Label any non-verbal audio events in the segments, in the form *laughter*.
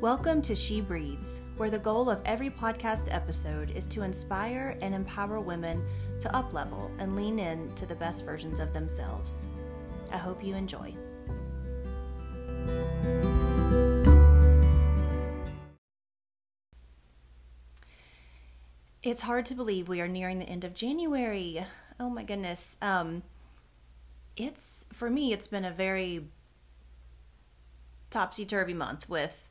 Welcome to She Breathes, where the goal of every podcast episode is to inspire and empower women to uplevel and lean in to the best versions of themselves. I hope you enjoy. It's hard to believe we are nearing the end of January. Oh my goodness. Um, it's for me it's been a very topsy turvy month with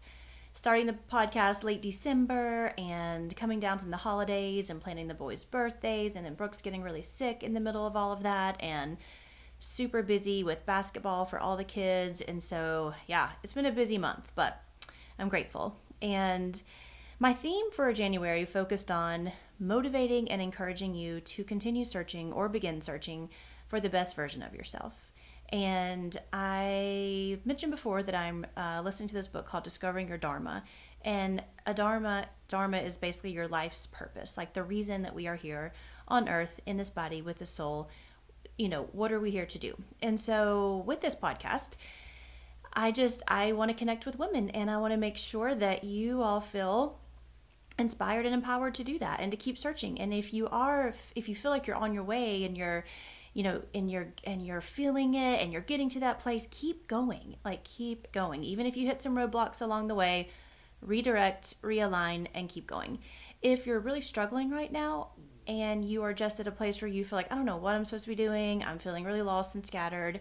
starting the podcast late December and coming down from the holidays and planning the boys' birthdays, and then Brooks getting really sick in the middle of all of that, and super busy with basketball for all the kids. And so, yeah, it's been a busy month, but I'm grateful. And my theme for January focused on motivating and encouraging you to continue searching or begin searching for the best version of yourself. And I mentioned before that I'm uh, listening to this book called Discovering Your Dharma. And a dharma, dharma is basically your life's purpose, like the reason that we are here on earth in this body with the soul. You know, what are we here to do? And so with this podcast, I just I want to connect with women and I want to make sure that you all feel inspired and empowered to do that and to keep searching. And if you are if you feel like you're on your way and you're you know and you're and you're feeling it and you're getting to that place keep going like keep going. Even if you hit some roadblocks along the way redirect realign and keep going. If you're really struggling right now and you are just at a place where you feel like i don't know what i'm supposed to be doing. I'm feeling really lost and scattered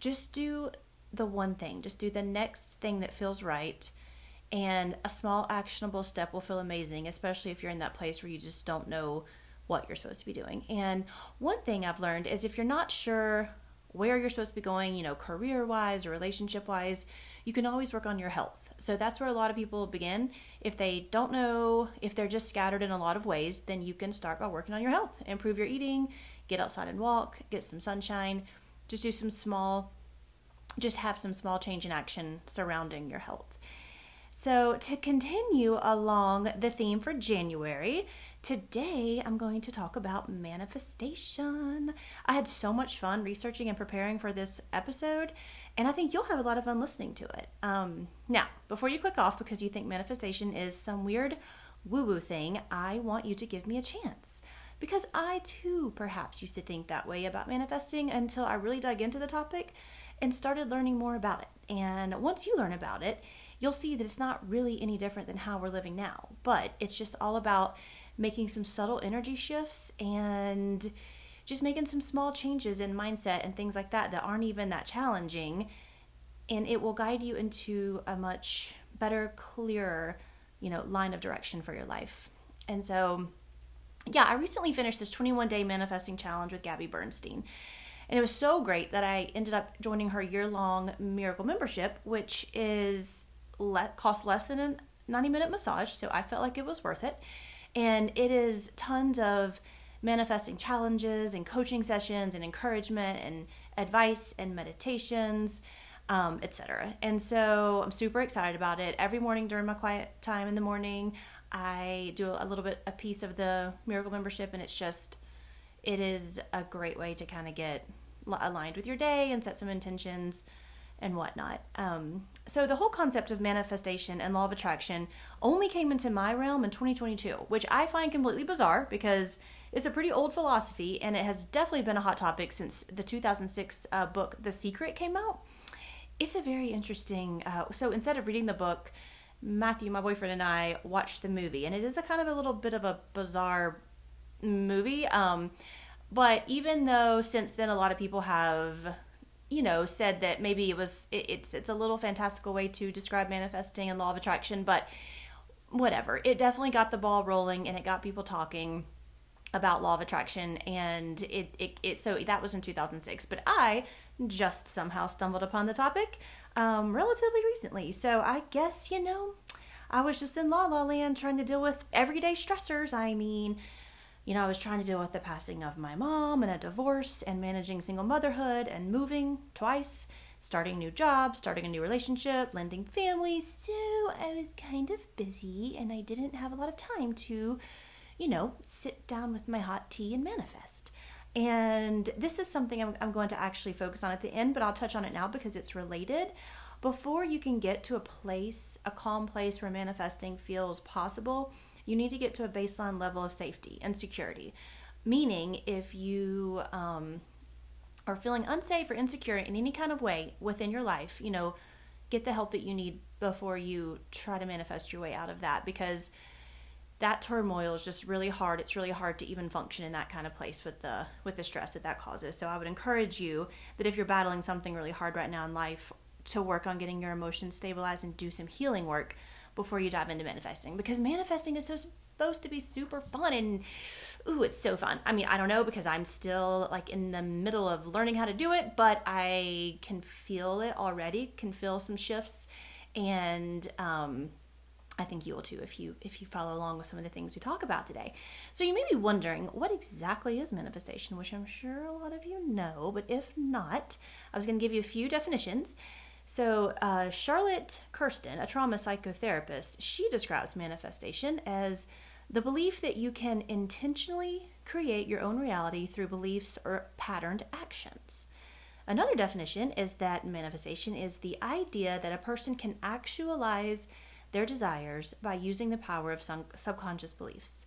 just do the one thing. Just do the next thing that feels right and a small actionable step will feel amazing especially if you're in that place where you just don't know what you're supposed to be doing. And one thing I've learned is if you're not sure where you're supposed to be going, you know, career wise or relationship wise, you can always work on your health. So that's where a lot of people begin. If they don't know, if they're just scattered in a lot of ways, then you can start by working on your health, improve your eating, get outside and walk, get some sunshine, just do some small, just have some small change in action surrounding your health. So, to continue along the theme for January, Today, I'm going to talk about manifestation. I had so much fun researching and preparing for this episode, and I think you'll have a lot of fun listening to it. Um, now, before you click off because you think manifestation is some weird woo woo thing, I want you to give me a chance. Because I too perhaps used to think that way about manifesting until I really dug into the topic and started learning more about it. And once you learn about it, you'll see that it's not really any different than how we're living now, but it's just all about making some subtle energy shifts and just making some small changes in mindset and things like that that aren't even that challenging. And it will guide you into a much better clearer you know line of direction for your life. And so yeah i recently finished this 21 day manifesting challenge with gabby bernstein. And it was so great that i ended up joining her year long miracle membership which is le- cost less than a 90 minute massage so i felt like it was worth it and it is tons of manifesting challenges and coaching sessions and encouragement and advice and meditations, um, etc. And so I'm super excited about it. Every morning during my quiet time in the morning, I do a little bit a piece of the miracle membership, and it's just it is a great way to kind of get aligned with your day and set some intentions and whatnot. Um, so the whole concept of manifestation and law of attraction only came into my realm in 2022, which I find completely bizarre because it's a pretty old philosophy and it has definitely been a hot topic since the 2006 uh, book The Secret came out. It's a very interesting. Uh, so instead of reading the book, Matthew, my boyfriend, and I watched the movie, and it is a kind of a little bit of a bizarre movie. Um, but even though since then a lot of people have you know, said that maybe it was it, it's it's a little fantastical way to describe manifesting and law of attraction, but whatever. It definitely got the ball rolling and it got people talking about law of attraction and it, it, it so that was in 2006 but i just somehow stumbled upon the topic um, relatively recently so i guess you know i was just in la la land trying to deal with everyday stressors i mean you know, I was trying to deal with the passing of my mom and a divorce and managing single motherhood and moving twice, starting new jobs, starting a new relationship, lending family. So I was kind of busy and I didn't have a lot of time to, you know, sit down with my hot tea and manifest. And this is something I'm, I'm going to actually focus on at the end, but I'll touch on it now because it's related. before you can get to a place, a calm place where manifesting feels possible, you need to get to a baseline level of safety and security. Meaning, if you um, are feeling unsafe or insecure in any kind of way within your life, you know, get the help that you need before you try to manifest your way out of that because that turmoil is just really hard. It's really hard to even function in that kind of place with the with the stress that that causes. So I would encourage you that if you're battling something really hard right now in life, to work on getting your emotions stabilized and do some healing work before you dive into manifesting because manifesting is so supposed to be super fun and ooh, it's so fun. I mean, I don't know because I'm still like in the middle of learning how to do it, but I can feel it already, can feel some shifts and um I think you will too if you if you follow along with some of the things we talk about today. So you may be wondering what exactly is manifestation, which I'm sure a lot of you know, but if not, I was going to give you a few definitions. So uh, Charlotte Kirsten, a trauma psychotherapist, she describes manifestation as the belief that you can intentionally create your own reality through beliefs or patterned actions. Another definition is that manifestation is the idea that a person can actualize their desires by using the power of subconscious beliefs.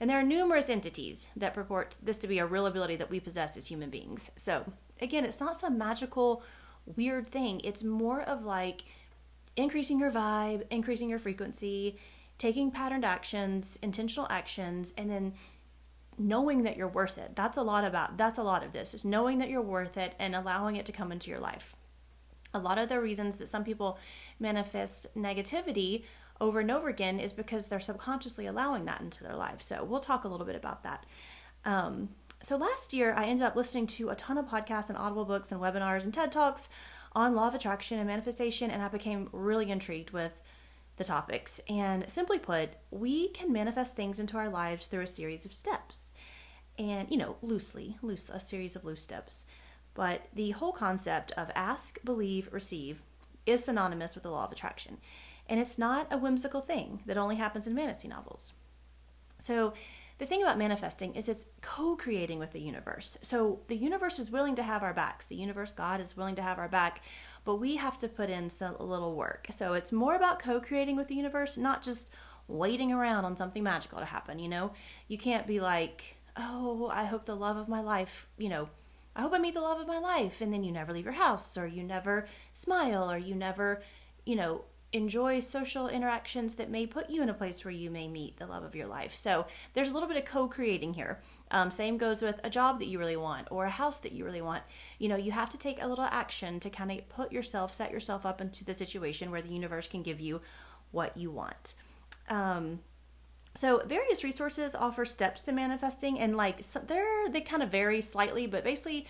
And there are numerous entities that purport this to be a real ability that we possess as human beings. So, again, it's not some magical, weird thing. It's more of like increasing your vibe, increasing your frequency, taking patterned actions, intentional actions, and then knowing that you're worth it. That's a lot about that's a lot of this is knowing that you're worth it and allowing it to come into your life. A lot of the reasons that some people manifest negativity over and over again is because they're subconsciously allowing that into their life. So we'll talk a little bit about that. Um, so last year, I ended up listening to a ton of podcasts and audible books and webinars and TED Talks on law of attraction and manifestation, and I became really intrigued with the topics. And simply put, we can manifest things into our lives through a series of steps. And, you know, loosely, loose, a series of loose steps. But the whole concept of ask, believe, receive is synonymous with the law of attraction. And it's not a whimsical thing that only happens in fantasy novels. So, the thing about manifesting is it's co creating with the universe. So, the universe is willing to have our backs. The universe, God, is willing to have our back but we have to put in some a little work. So it's more about co-creating with the universe, not just waiting around on something magical to happen, you know? You can't be like, "Oh, I hope the love of my life, you know, I hope I meet the love of my life." And then you never leave your house or you never smile or you never, you know, enjoy social interactions that may put you in a place where you may meet the love of your life. So there's a little bit of co creating here. Um, same goes with a job that you really want or a house that you really want. You know, you have to take a little action to kind of put yourself, set yourself up into the situation where the universe can give you what you want. Um, so various resources offer steps to manifesting, and like so they're they kind of vary slightly, but basically,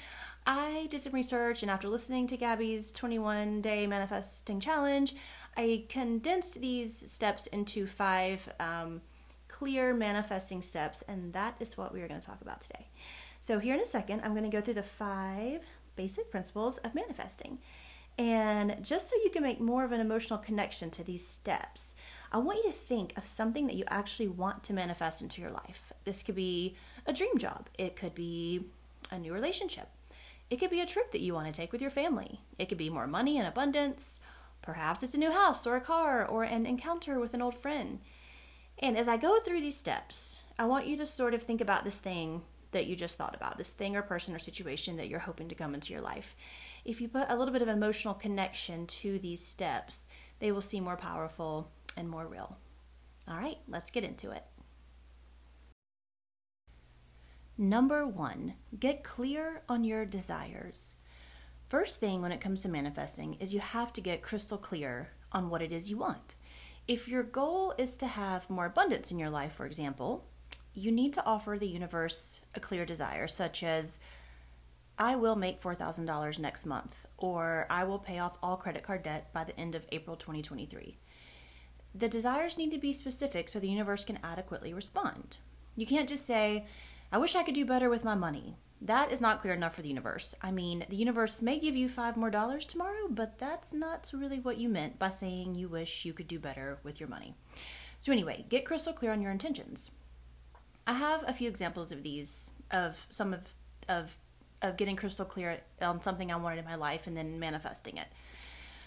I did some research, and after listening to Gabby's 21 day manifesting challenge, I condensed these steps into five um, clear manifesting steps, and that is what we are going to talk about today. So, here in a second, I'm going to go through the five basic principles of manifesting. And just so you can make more of an emotional connection to these steps, I want you to think of something that you actually want to manifest into your life. This could be a dream job, it could be a new relationship, it could be a trip that you want to take with your family, it could be more money and abundance Perhaps it's a new house or a car or an encounter with an old friend. And as I go through these steps, I want you to sort of think about this thing that you just thought about, this thing or person or situation that you're hoping to come into your life. If you put a little bit of emotional connection to these steps, they will seem more powerful and more real. All right, let's get into it. Number one, get clear on your desires. First thing when it comes to manifesting is you have to get crystal clear on what it is you want. If your goal is to have more abundance in your life, for example, you need to offer the universe a clear desire, such as, I will make $4,000 next month, or I will pay off all credit card debt by the end of April 2023. The desires need to be specific so the universe can adequately respond. You can't just say, I wish I could do better with my money. That is not clear enough for the universe. I mean, the universe may give you five more dollars tomorrow, but that's not really what you meant by saying you wish you could do better with your money. So, anyway, get crystal clear on your intentions. I have a few examples of these, of some of, of, of getting crystal clear on something I wanted in my life and then manifesting it.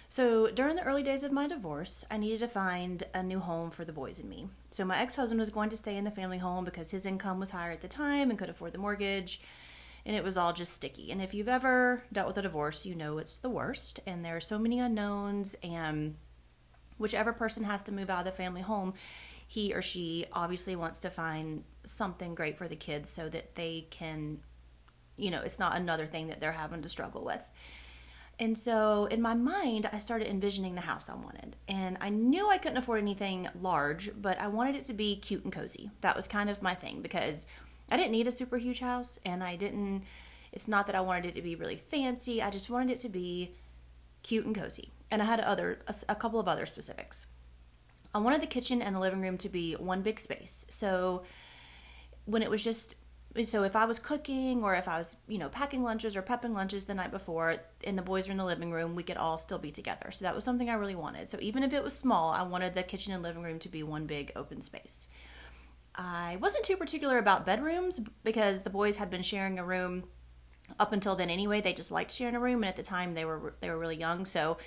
So during the early days of my divorce, I needed to find a new home for the boys and me. So my ex husband was going to stay in the family home because his income was higher at the time and could afford the mortgage. And it was all just sticky. And if you've ever dealt with a divorce, you know it's the worst. And there are so many unknowns. And whichever person has to move out of the family home, he or she obviously wants to find something great for the kids so that they can, you know, it's not another thing that they're having to struggle with. And so in my mind, I started envisioning the house I wanted. And I knew I couldn't afford anything large, but I wanted it to be cute and cozy. That was kind of my thing because I didn't need a super huge house and I didn't, it's not that I wanted it to be really fancy. I just wanted it to be cute and cozy. And I had other, a, a couple of other specifics. I wanted the kitchen and the living room to be one big space. So when it was just so if I was cooking or if I was, you know, packing lunches or prepping lunches the night before and the boys were in the living room, we could all still be together. So that was something I really wanted. So even if it was small, I wanted the kitchen and living room to be one big open space. I wasn't too particular about bedrooms because the boys had been sharing a room up until then anyway. They just liked sharing a room and at the time they were they were really young, so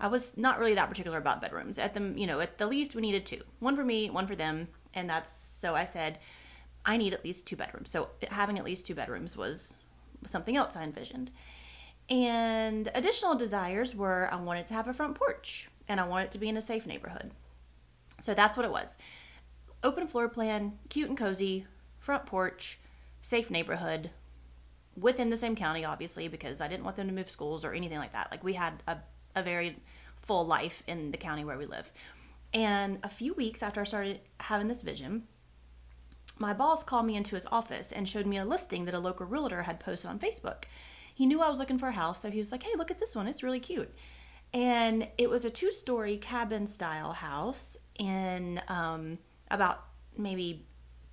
I was not really that particular about bedrooms. At the you know, at the least we needed two. One for me, one for them, and that's so I said I need at least two bedrooms. So having at least two bedrooms was something else I envisioned. And additional desires were I wanted to have a front porch and I wanted to be in a safe neighborhood. So that's what it was. Open floor plan, cute and cozy, front porch, safe neighborhood, within the same county, obviously, because I didn't want them to move schools or anything like that. Like we had a, a very full life in the county where we live. And a few weeks after I started having this vision, my boss called me into his office and showed me a listing that a local realtor had posted on Facebook. He knew I was looking for a house, so he was like, hey, look at this one. It's really cute. And it was a two story cabin style house in um, about maybe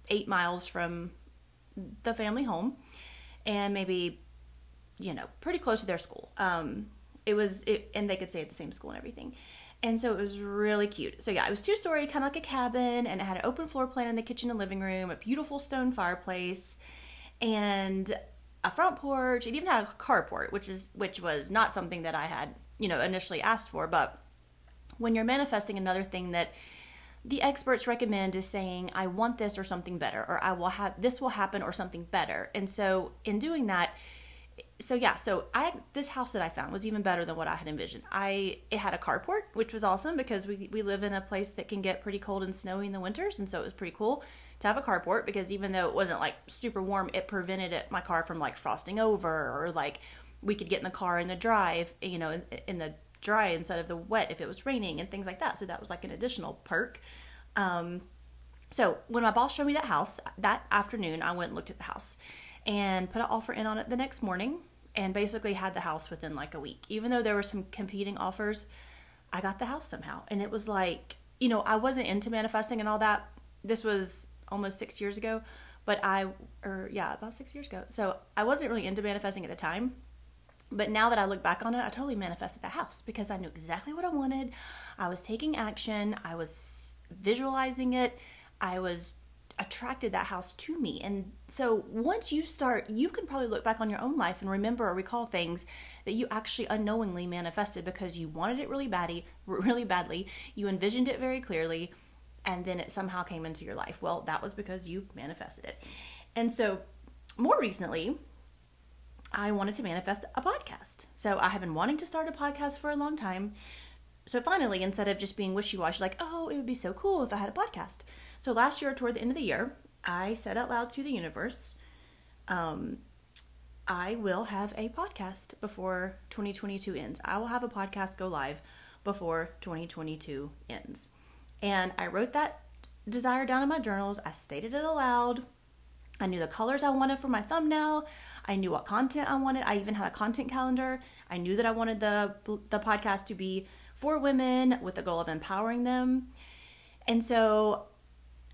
eight miles from the family home and maybe, you know, pretty close to their school. Um, it was, it, and they could stay at the same school and everything. And so it was really cute. So yeah, it was two story, kind of like a cabin, and it had an open floor plan in the kitchen and living room, a beautiful stone fireplace, and a front porch. It even had a carport, which is which was not something that I had, you know, initially asked for. But when you're manifesting another thing that the experts recommend is saying, I want this or something better, or I will have this will happen or something better. And so in doing that, so yeah, so I this house that I found was even better than what I had envisioned. I it had a carport, which was awesome because we we live in a place that can get pretty cold and snowy in the winters, and so it was pretty cool to have a carport because even though it wasn't like super warm, it prevented it my car from like frosting over or like we could get in the car in the drive, you know, in, in the dry instead of the wet if it was raining and things like that. So that was like an additional perk. Um, so when my boss showed me that house that afternoon, I went and looked at the house and put an offer in on it the next morning and basically had the house within like a week. Even though there were some competing offers, I got the house somehow. And it was like, you know, I wasn't into manifesting and all that. This was almost six years ago, but I, or yeah, about six years ago. So I wasn't really into manifesting at the time. But now that I look back on it, I totally manifested the house because I knew exactly what I wanted. I was taking action, I was visualizing it, I was attracted that house to me. And so once you start, you can probably look back on your own life and remember or recall things that you actually unknowingly manifested because you wanted it really badly, really badly. You envisioned it very clearly, and then it somehow came into your life. Well, that was because you manifested it. And so more recently, I wanted to manifest a podcast. So I have been wanting to start a podcast for a long time. So finally, instead of just being wishy washy, like, oh, it would be so cool if I had a podcast, so last year, toward the end of the year, I said out loud to the universe, um, I will have a podcast before 2022 ends. I will have a podcast go live before 2022 ends. And I wrote that desire down in my journals. I stated it aloud. I knew the colors I wanted for my thumbnail. I knew what content I wanted. I even had a content calendar. I knew that I wanted the the podcast to be for women with the goal of empowering them. And so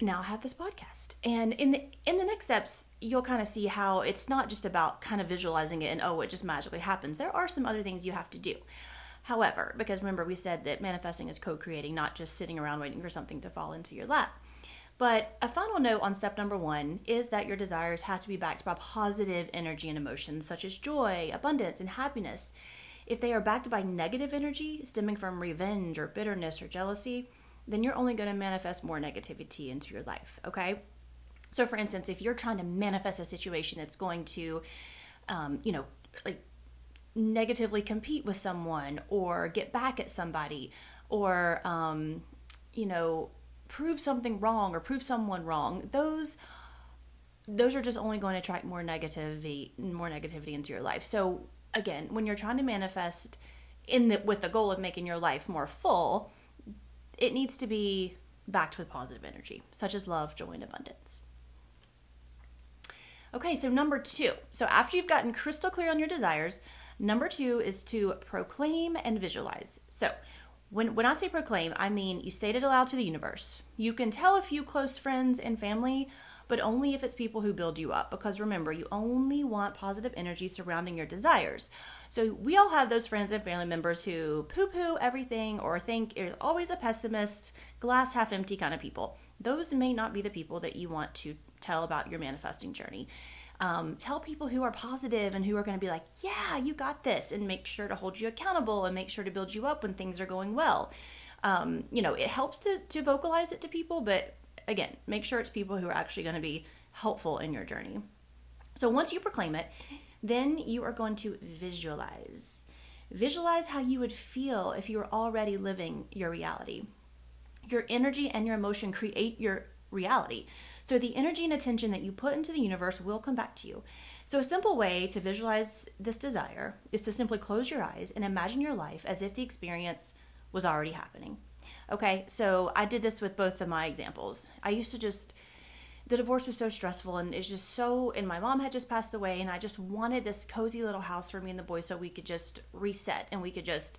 now I have this podcast. And in the in the next steps, you'll kind of see how it's not just about kind of visualizing it and oh, it just magically happens. There are some other things you have to do. However, because remember we said that manifesting is co-creating, not just sitting around waiting for something to fall into your lap. But a final note on step number 1 is that your desires have to be backed by positive energy and emotions such as joy, abundance, and happiness. If they are backed by negative energy stemming from revenge or bitterness or jealousy, then you're only going to manifest more negativity into your life, okay? So, for instance, if you're trying to manifest a situation that's going to, um, you know, like negatively compete with someone or get back at somebody or, um, you know, prove something wrong or prove someone wrong, those those are just only going to attract more negativity more negativity into your life. So again, when you're trying to manifest in the with the goal of making your life more full, it needs to be backed with positive energy, such as love, joy, and abundance. Okay, so number two. So after you've gotten crystal clear on your desires, number two is to proclaim and visualize. So when, when I say proclaim, I mean you state it aloud to the universe. You can tell a few close friends and family, but only if it's people who build you up. Because remember, you only want positive energy surrounding your desires. So we all have those friends and family members who poo poo everything or think you're always a pessimist, glass half empty kind of people. Those may not be the people that you want to tell about your manifesting journey. Um, tell people who are positive and who are going to be like, yeah, you got this, and make sure to hold you accountable and make sure to build you up when things are going well. Um, you know, it helps to, to vocalize it to people, but again, make sure it's people who are actually going to be helpful in your journey. So once you proclaim it, then you are going to visualize. Visualize how you would feel if you were already living your reality. Your energy and your emotion create your reality. So the energy and attention that you put into the universe will come back to you. So, a simple way to visualize this desire is to simply close your eyes and imagine your life as if the experience was already happening. Okay, so I did this with both of my examples. I used to just, the divorce was so stressful and it's just so, and my mom had just passed away, and I just wanted this cozy little house for me and the boys so we could just reset and we could just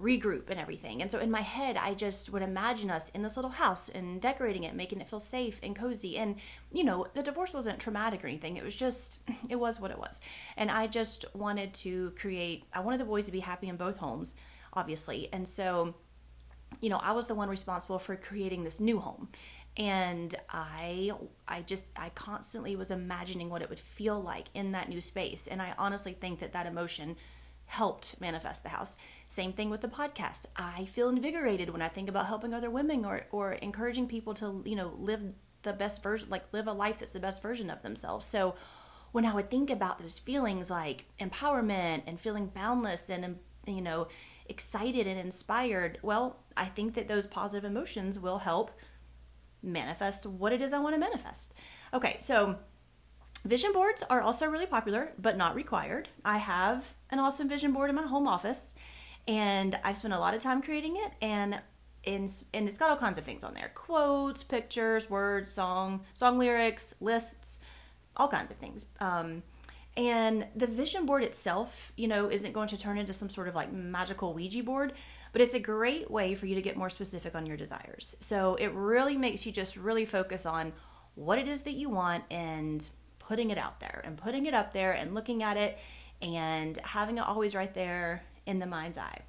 regroup and everything. And so in my head, I just would imagine us in this little house and decorating it, making it feel safe and cozy. And, you know, the divorce wasn't traumatic or anything. It was just, *laughs* it was what it was. And I just wanted to create, I wanted the boys to be happy in both homes, obviously. And so, you know, I was the one responsible for creating this new home. And I I just I constantly was imagining what it would feel like in that new space. And I honestly think that that emotion helped manifest the house. Same thing with the podcast. I feel invigorated when I think about helping other women or or encouraging people to, you know, live the best version like live a life that's the best version of themselves. So when I would think about those feelings like empowerment and feeling boundless and you know, excited and inspired, well, I think that those positive emotions will help manifest what it is I want to manifest. Okay, so Vision boards are also really popular, but not required. I have an awesome vision board in my home office, and I've spent a lot of time creating it. And in, and it's got all kinds of things on there: quotes, pictures, words, song, song lyrics, lists, all kinds of things. Um, and the vision board itself, you know, isn't going to turn into some sort of like magical Ouija board, but it's a great way for you to get more specific on your desires. So it really makes you just really focus on what it is that you want and putting it out there and putting it up there and looking at it and having it always right there in the mind's eye.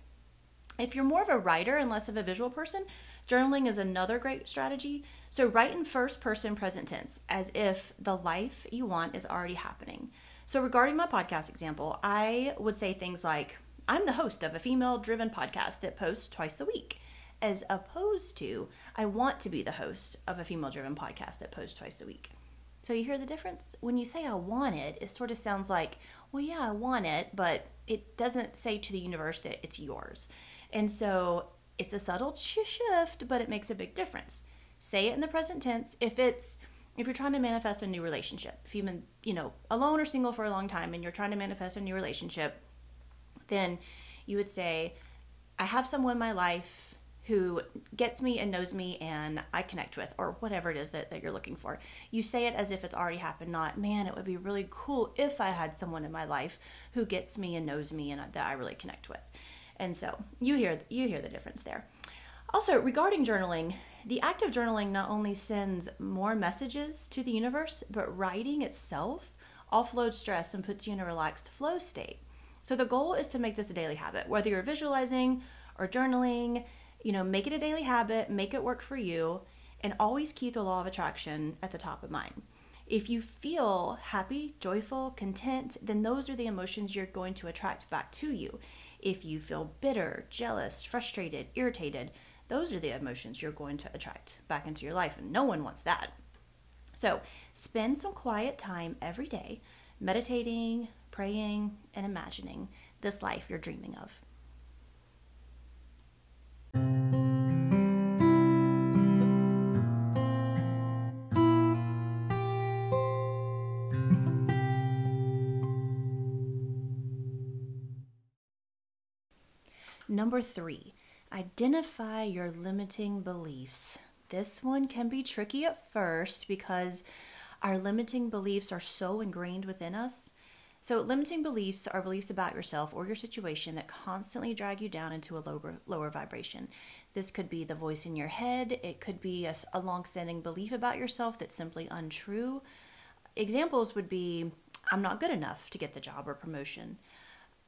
If you're more of a writer and less of a visual person, journaling is another great strategy. So write in first person present tense as if the life you want is already happening. So regarding my podcast example, I would say things like I'm the host of a female driven podcast that posts twice a week as opposed to I want to be the host of a female driven podcast that posts twice a week. So you hear the difference? When you say I want it, it sort of sounds like, well, yeah, I want it, but it doesn't say to the universe that it's yours. And so it's a subtle shift, but it makes a big difference. Say it in the present tense if it's if you're trying to manifest a new relationship. If you've been, you know, alone or single for a long time and you're trying to manifest a new relationship, then you would say, I have someone in my life who gets me and knows me and I connect with, or whatever it is that, that you're looking for. You say it as if it's already happened, not, man, it would be really cool if I had someone in my life who gets me and knows me and that I really connect with. And so you hear you hear the difference there. Also, regarding journaling, the act of journaling not only sends more messages to the universe, but writing itself offloads stress and puts you in a relaxed flow state. So the goal is to make this a daily habit, whether you're visualizing or journaling you know, make it a daily habit, make it work for you, and always keep the law of attraction at the top of mind. If you feel happy, joyful, content, then those are the emotions you're going to attract back to you. If you feel bitter, jealous, frustrated, irritated, those are the emotions you're going to attract back into your life, and no one wants that. So, spend some quiet time every day meditating, praying, and imagining this life you're dreaming of. Number three, identify your limiting beliefs. This one can be tricky at first because our limiting beliefs are so ingrained within us. So, limiting beliefs are beliefs about yourself or your situation that constantly drag you down into a lower, lower vibration. This could be the voice in your head, it could be a, a long standing belief about yourself that's simply untrue. Examples would be I'm not good enough to get the job or promotion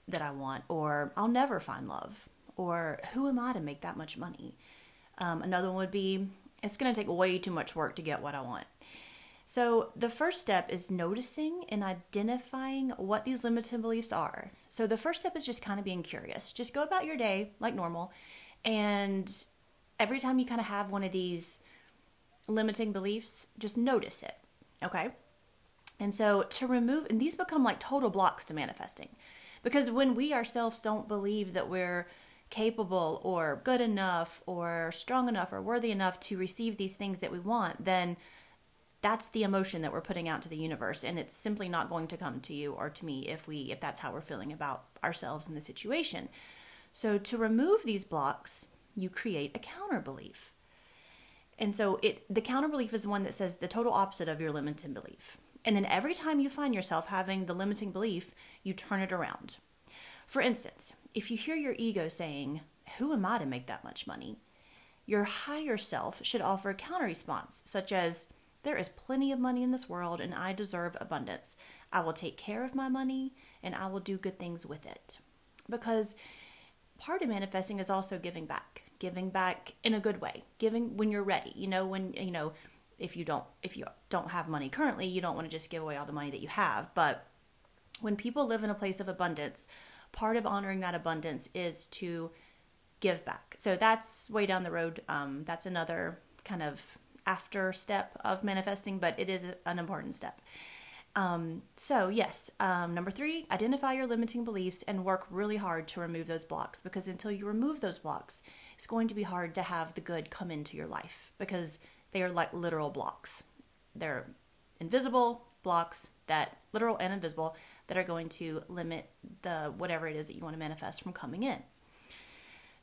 that I want, or I'll never find love, or who am I to make that much money? Um, another one would be it's going to take way too much work to get what I want. So, the first step is noticing and identifying what these limiting beliefs are. So, the first step is just kind of being curious. Just go about your day like normal, and every time you kind of have one of these limiting beliefs, just notice it. Okay? And so, to remove, and these become like total blocks to manifesting. Because when we ourselves don't believe that we're capable or good enough or strong enough or worthy enough to receive these things that we want, then that's the emotion that we're putting out to the universe and it's simply not going to come to you or to me if we if that's how we're feeling about ourselves in the situation. So to remove these blocks, you create a counter belief. And so it the counter belief is one that says the total opposite of your limiting belief. And then every time you find yourself having the limiting belief, you turn it around. For instance, if you hear your ego saying, Who am I to make that much money? Your higher self should offer a counter response, such as, There is plenty of money in this world and I deserve abundance. I will take care of my money and I will do good things with it. Because part of manifesting is also giving back, giving back in a good way, giving when you're ready. You know, when, you know, if you don't if you don't have money currently you don't want to just give away all the money that you have but when people live in a place of abundance part of honoring that abundance is to give back. So that's way down the road. Um, that's another kind of after step of manifesting but it is an important step. Um, so yes um, number three identify your limiting beliefs and work really hard to remove those blocks because until you remove those blocks it's going to be hard to have the good come into your life because they are like literal blocks. They're invisible blocks that literal and invisible that are going to limit the whatever it is that you want to manifest from coming in.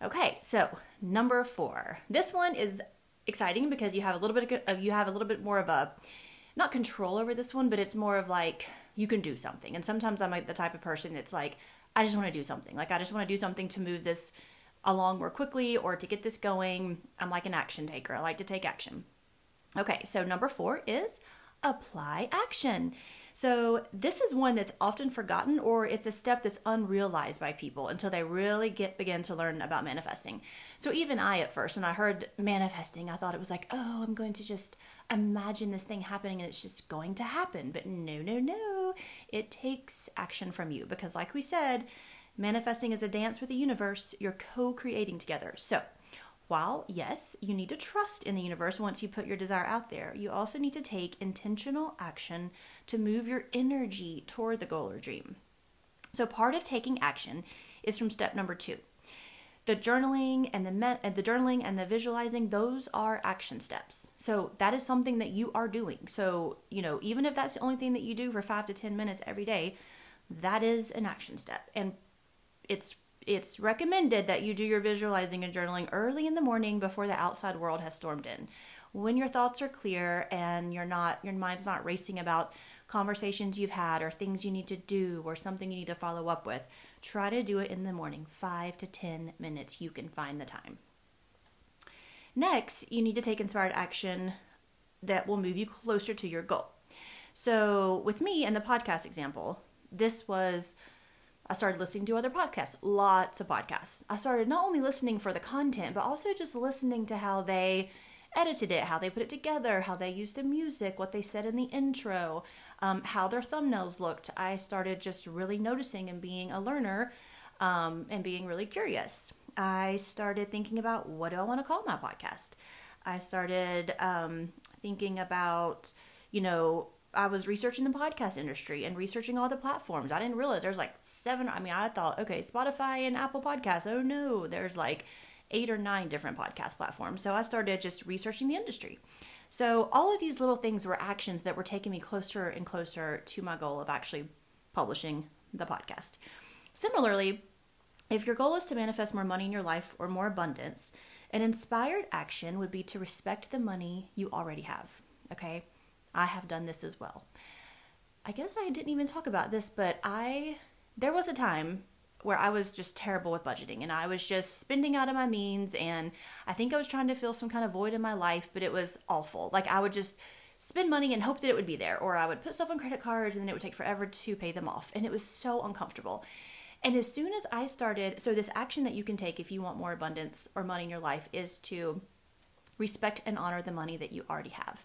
Okay, so number 4. This one is exciting because you have a little bit of uh, you have a little bit more of a not control over this one, but it's more of like you can do something. And sometimes I'm like the type of person that's like I just want to do something. Like I just want to do something to move this along more quickly or to get this going. I'm like an action taker. I like to take action. Okay, so number four is apply action. So, this is one that's often forgotten, or it's a step that's unrealized by people until they really get begin to learn about manifesting. So, even I, at first, when I heard manifesting, I thought it was like, oh, I'm going to just imagine this thing happening and it's just going to happen. But no, no, no. It takes action from you because, like we said, manifesting is a dance with the universe. You're co creating together. So, while, yes, you need to trust in the universe once you put your desire out there, you also need to take intentional action to move your energy toward the goal or dream. So, part of taking action is from step number two. The journaling and the me- uh, the journaling and the visualizing, those are action steps. So that is something that you are doing. So, you know, even if that's the only thing that you do for 5 to 10 minutes every day, that is an action step. And it's it's recommended that you do your visualizing and journaling early in the morning before the outside world has stormed in. When your thoughts are clear and you're not your mind's not racing about conversations you've had or things you need to do or something you need to follow up with, try to do it in the morning, 5 to 10 minutes you can find the time. Next, you need to take inspired action that will move you closer to your goal. So, with me and the podcast example, this was I started listening to other podcasts, lots of podcasts. I started not only listening for the content, but also just listening to how they edited it, how they put it together, how they used the music, what they said in the intro, um, how their thumbnails looked. I started just really noticing and being a learner um, and being really curious. I started thinking about what do I want to call my podcast. I started um, thinking about, you know, I was researching the podcast industry and researching all the platforms. I didn't realize there's like seven. I mean, I thought, okay, Spotify and Apple Podcasts. Oh no, there's like eight or nine different podcast platforms. So I started just researching the industry. So all of these little things were actions that were taking me closer and closer to my goal of actually publishing the podcast. Similarly, if your goal is to manifest more money in your life or more abundance, an inspired action would be to respect the money you already have. Okay? I have done this as well. I guess I didn't even talk about this, but I there was a time where I was just terrible with budgeting and I was just spending out of my means and I think I was trying to fill some kind of void in my life, but it was awful. Like I would just spend money and hope that it would be there or I would put stuff on credit cards and then it would take forever to pay them off and it was so uncomfortable. And as soon as I started, so this action that you can take if you want more abundance or money in your life is to respect and honor the money that you already have.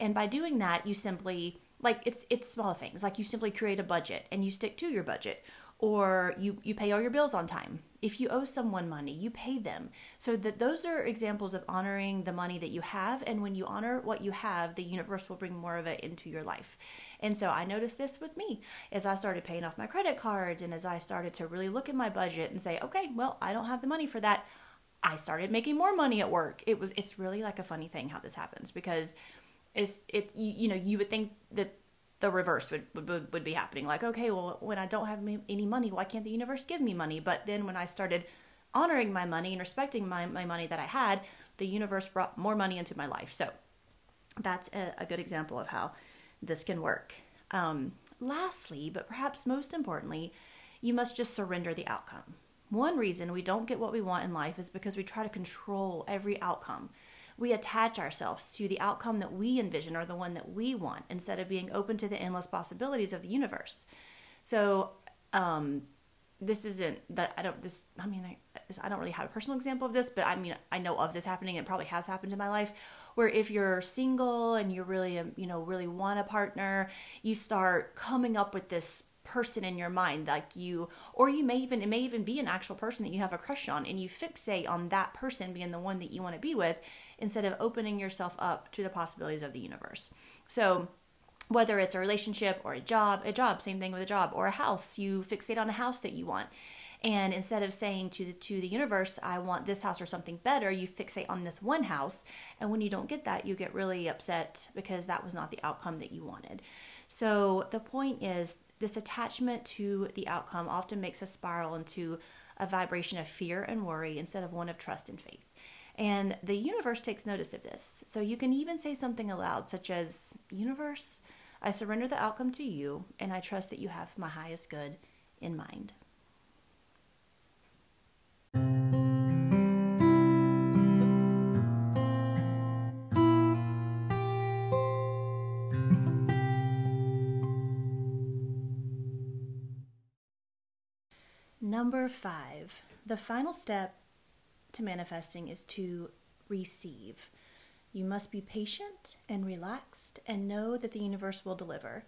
And by doing that, you simply like it's it's small things. Like you simply create a budget and you stick to your budget or you you pay all your bills on time. If you owe someone money, you pay them. So that those are examples of honoring the money that you have and when you honor what you have, the universe will bring more of it into your life. And so I noticed this with me as I started paying off my credit cards and as I started to really look at my budget and say, "Okay, well, I don't have the money for that." I started making more money at work. It was it's really like a funny thing how this happens because it's it you, you know you would think that the reverse would, would would be happening. Like okay well when I don't have any money why can't the universe give me money? But then when I started honoring my money and respecting my, my money that I had the universe brought more money into my life. So that's a, a good example of how this can work. Um, lastly but perhaps most importantly you must just surrender the outcome. One reason we don't get what we want in life is because we try to control every outcome we attach ourselves to the outcome that we envision or the one that we want instead of being open to the endless possibilities of the universe. So, um, this isn't that I don't this I mean I I don't really have a personal example of this, but I mean I know of this happening. It probably has happened in my life where if you're single and you really um, you know really want a partner, you start coming up with this person in your mind like you or you may even it may even be an actual person that you have a crush on and you fixate on that person being the one that you want to be with instead of opening yourself up to the possibilities of the universe. So, whether it's a relationship or a job, a job, same thing with a job, or a house, you fixate on a house that you want. And instead of saying to the, to the universe, I want this house or something better, you fixate on this one house. And when you don't get that, you get really upset because that was not the outcome that you wanted. So the point is, this attachment to the outcome often makes us spiral into a vibration of fear and worry instead of one of trust and faith. And the universe takes notice of this. So you can even say something aloud, such as, Universe, I surrender the outcome to you, and I trust that you have my highest good in mind. Number five, the final step to manifesting is to receive. You must be patient and relaxed and know that the universe will deliver.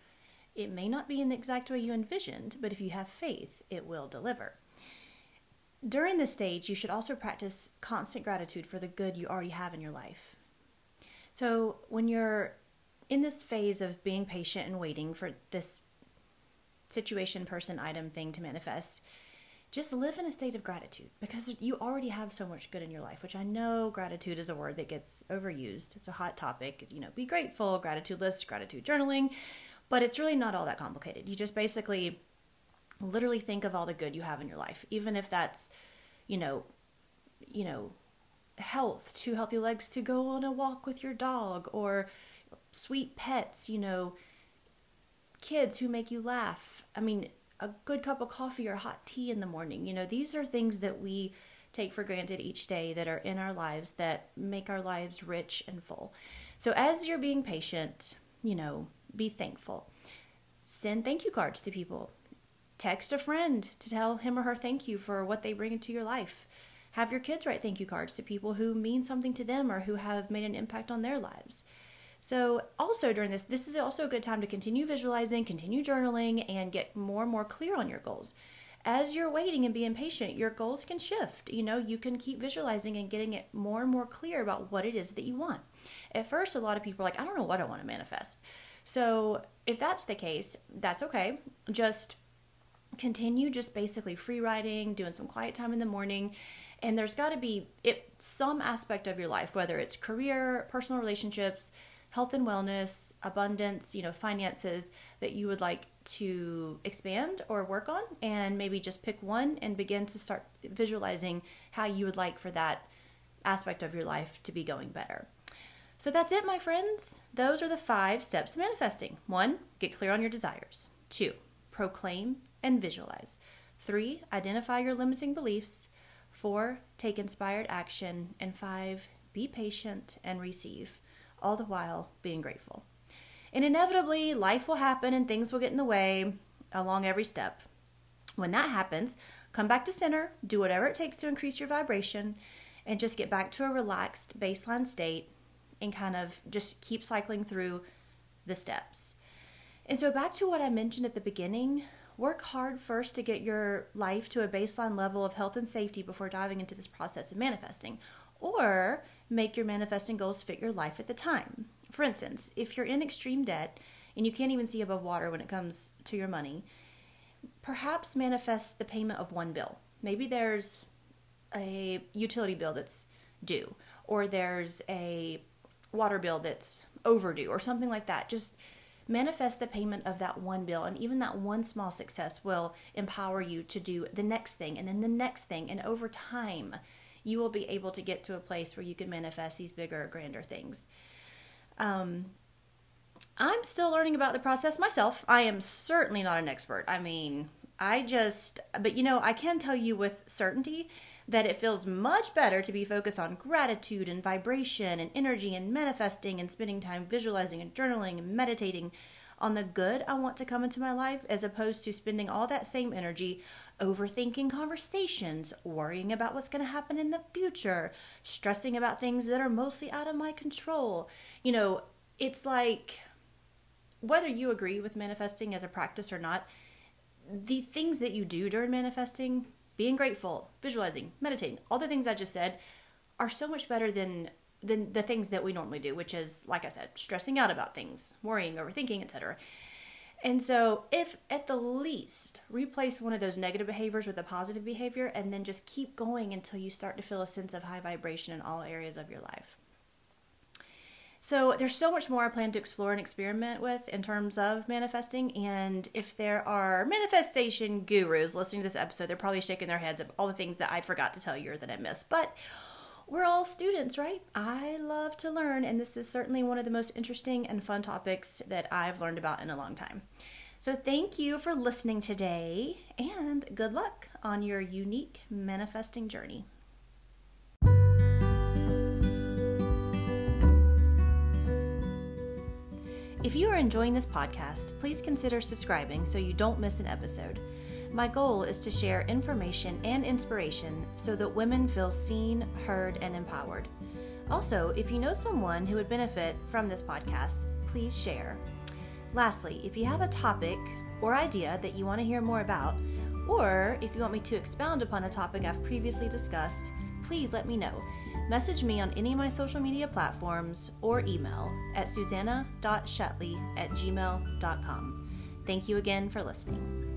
It may not be in the exact way you envisioned, but if you have faith, it will deliver. During this stage, you should also practice constant gratitude for the good you already have in your life. So, when you're in this phase of being patient and waiting for this situation, person, item, thing to manifest, just live in a state of gratitude because you already have so much good in your life, which I know gratitude is a word that gets overused. It's a hot topic. You know, be grateful, gratitude list, gratitude journaling, but it's really not all that complicated. You just basically literally think of all the good you have in your life, even if that's, you know, you know, health, two healthy legs to go on a walk with your dog or sweet pets, you know, kids who make you laugh. I mean, a good cup of coffee or hot tea in the morning. You know, these are things that we take for granted each day that are in our lives that make our lives rich and full. So as you're being patient, you know, be thankful. Send thank you cards to people. Text a friend to tell him or her thank you for what they bring into your life. Have your kids write thank you cards to people who mean something to them or who have made an impact on their lives. So, also during this, this is also a good time to continue visualizing, continue journaling, and get more and more clear on your goals. as you're waiting and being patient, your goals can shift. You know, you can keep visualizing and getting it more and more clear about what it is that you want. At first, a lot of people are like, I don't know what I want to manifest. So, if that's the case, that's okay. Just continue just basically free writing, doing some quiet time in the morning. And there's got to be it, some aspect of your life, whether it's career, personal relationships, health and wellness, abundance, you know, finances that you would like to expand or work on and maybe just pick one and begin to start visualizing how you would like for that aspect of your life to be going better. So that's it, my friends. Those are the five steps to manifesting. One, get clear on your desires. Two, proclaim and visualize. Three, identify your limiting beliefs. Four, take inspired action. And five, be patient and receive, all the while being grateful. And inevitably, life will happen and things will get in the way along every step. When that happens, come back to center, do whatever it takes to increase your vibration, and just get back to a relaxed baseline state and kind of just keep cycling through the steps. And so, back to what I mentioned at the beginning work hard first to get your life to a baseline level of health and safety before diving into this process of manifesting, or make your manifesting goals fit your life at the time. For instance, if you're in extreme debt and you can't even see above water when it comes to your money, perhaps manifest the payment of one bill. Maybe there's a utility bill that's due, or there's a water bill that's overdue, or something like that. Just manifest the payment of that one bill and even that one small success will empower you to do the next thing and then the next thing and over time you will be able to get to a place where you can manifest these bigger grander things. Um, i'm still learning about the process myself. I am certainly not an expert. I mean i just but you know i can tell you with certainty that it feels much better to be focused on gratitude and vibration and energy and manifesting and spending time visualizing and journaling and meditating on the good I want to come into my life as opposed to spending all that same energy overthinking conversations, worrying about what's going to happen in the future, stressing about things that are mostly out of my control. You know, it's like whether you agree with manifesting as a practice or not, the things that you do during manifesting being grateful, visualizing, meditating, all the things I just said are so much better than than the things that we normally do, which is like I said, stressing out about things, worrying, overthinking, etc. And so, if at the least replace one of those negative behaviors with a positive behavior and then just keep going until you start to feel a sense of high vibration in all areas of your life. So there's so much more I plan to explore and experiment with in terms of manifesting. And if there are manifestation gurus listening to this episode, they're probably shaking their heads at all the things that I forgot to tell you or that I missed. But we're all students, right? I love to learn, and this is certainly one of the most interesting and fun topics that I've learned about in a long time. So, thank you for listening today, and good luck on your unique manifesting journey. If you are enjoying this podcast, please consider subscribing so you don't miss an episode. My goal is to share information and inspiration so that women feel seen, heard, and empowered. Also, if you know someone who would benefit from this podcast, please share. Lastly, if you have a topic or idea that you want to hear more about, or if you want me to expound upon a topic I've previously discussed, please let me know. Message me on any of my social media platforms or email at susanna.shetley at gmail.com. Thank you again for listening.